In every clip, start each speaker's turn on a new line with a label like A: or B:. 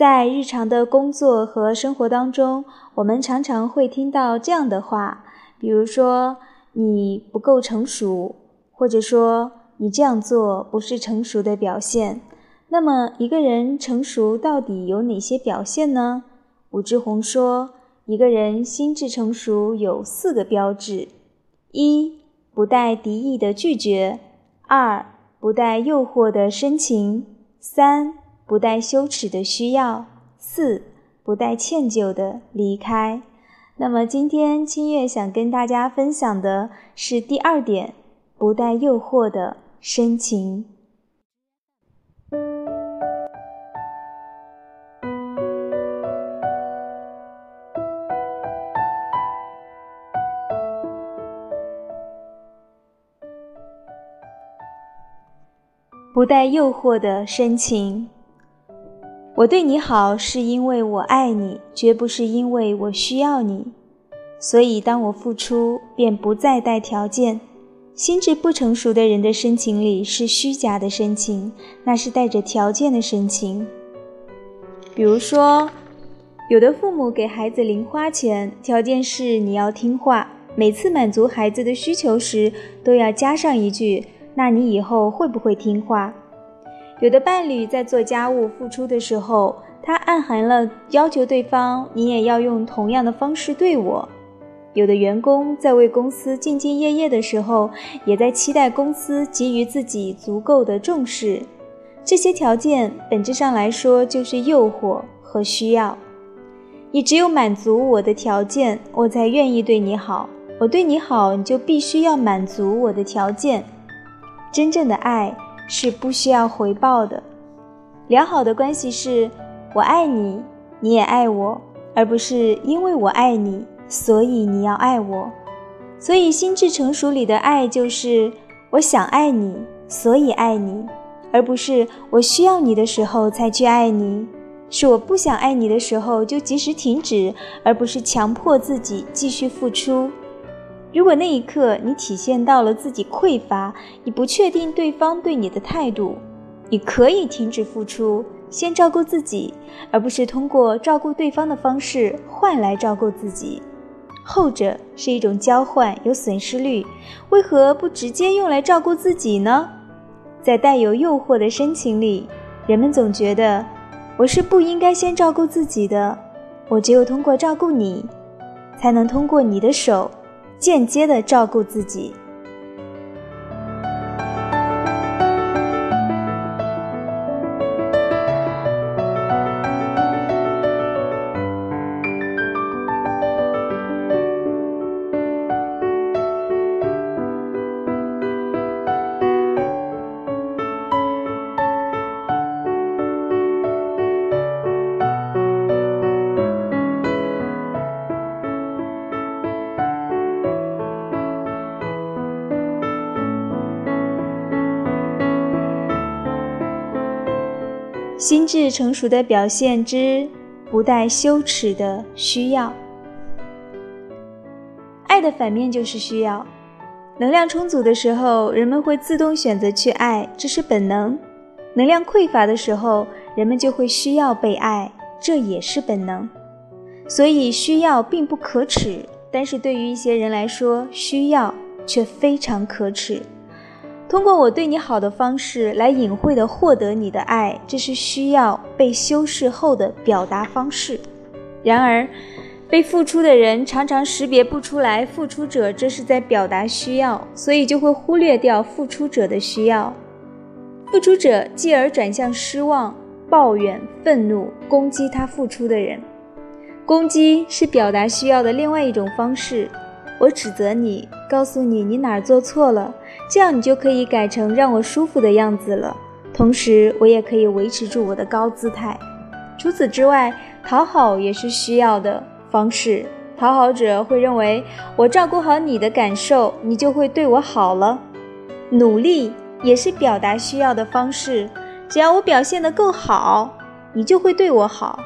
A: 在日常的工作和生活当中，我们常常会听到这样的话，比如说“你不够成熟”，或者说“你这样做不是成熟的表现”。那么，一个人成熟到底有哪些表现呢？武志红说，一个人心智成熟有四个标志：一、不带敌意的拒绝；二、不带诱惑的深情；三、不带羞耻的需要；四、不带歉疚的离开。那么，今天清月想跟大家分享的是第二点：不带诱惑的深情。不带诱惑的深情。我对你好，是因为我爱你，绝不是因为我需要你。所以，当我付出，便不再带条件。心智不成熟的人的深情里是虚假的深情，那是带着条件的深情。比如说，有的父母给孩子零花钱，条件是你要听话，每次满足孩子的需求时，都要加上一句。那你以后会不会听话？有的伴侣在做家务付出的时候，他暗含了要求对方你也要用同样的方式对我。有的员工在为公司兢兢业业的时候，也在期待公司给予自己足够的重视。这些条件本质上来说就是诱惑和需要。你只有满足我的条件，我才愿意对你好。我对你好，你就必须要满足我的条件。真正的爱是不需要回报的，良好的关系是我爱你，你也爱我，而不是因为我爱你，所以你要爱我。所以心智成熟里的爱就是我想爱你，所以爱你，而不是我需要你的时候才去爱你，是我不想爱你的时候就及时停止，而不是强迫自己继续付出。如果那一刻你体现到了自己匮乏，你不确定对方对你的态度，你可以停止付出，先照顾自己，而不是通过照顾对方的方式换来照顾自己。后者是一种交换，有损失率。为何不直接用来照顾自己呢？在带有诱惑的深情里，人们总觉得我是不应该先照顾自己的，我只有通过照顾你，才能通过你的手。间接的照顾自己。心智成熟的表现之不带羞耻的需要，爱的反面就是需要。能量充足的时候，人们会自动选择去爱，这是本能；能量匮乏的时候，人们就会需要被爱，这也是本能。所以需要并不可耻，但是对于一些人来说，需要却非常可耻。通过我对你好的方式来隐晦的获得你的爱，这是需要被修饰后的表达方式。然而，被付出的人常常识别不出来付出者这是在表达需要，所以就会忽略掉付出者的需要。付出者继而转向失望、抱怨、愤怒，攻击他付出的人。攻击是表达需要的另外一种方式。我指责你，告诉你你哪儿做错了，这样你就可以改成让我舒服的样子了。同时，我也可以维持住我的高姿态。除此之外，讨好也是需要的方式。讨好者会认为，我照顾好你的感受，你就会对我好了。努力也是表达需要的方式。只要我表现得够好，你就会对我好。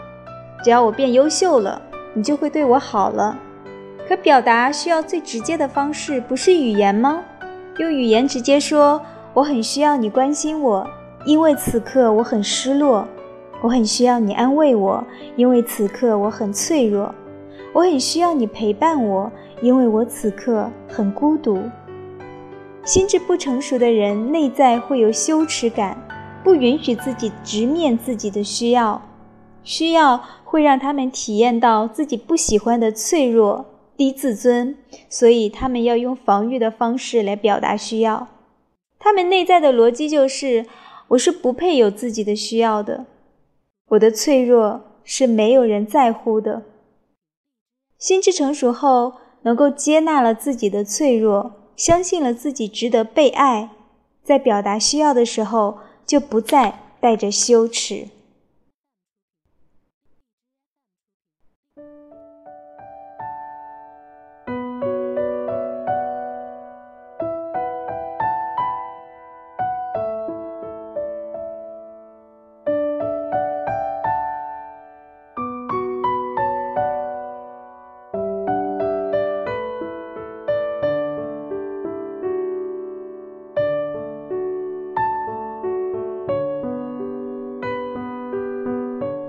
A: 只要我变优秀了，你就会对我好了。可表达需要最直接的方式不是语言吗？用语言直接说，我很需要你关心我，因为此刻我很失落。我很需要你安慰我，因为此刻我很脆弱；我很需要你陪伴我，因为我此刻很孤独。心智不成熟的人内在会有羞耻感，不允许自己直面自己的需要，需要会让他们体验到自己不喜欢的脆弱、低自尊，所以他们要用防御的方式来表达需要。他们内在的逻辑就是：我是不配有自己的需要的，我的脆弱是没有人在乎的。心智成熟后，能够接纳了自己的脆弱。相信了自己值得被爱，在表达需要的时候，就不再带着羞耻。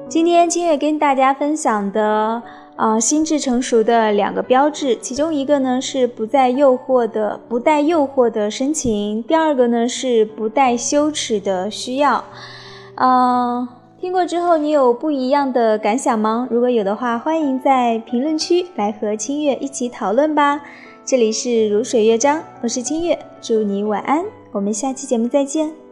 A: 今天清月跟大家分享的，呃，心智成熟的两个标志，其中一个呢是不带诱惑的、不带诱惑的深情，第二个呢是不带羞耻的需要。嗯，听过之后你有不一样的感想吗？如果有的话，欢迎在评论区来和清月一起讨论吧。这里是如水乐章，我是清月，祝你晚安，我们下期节目再见。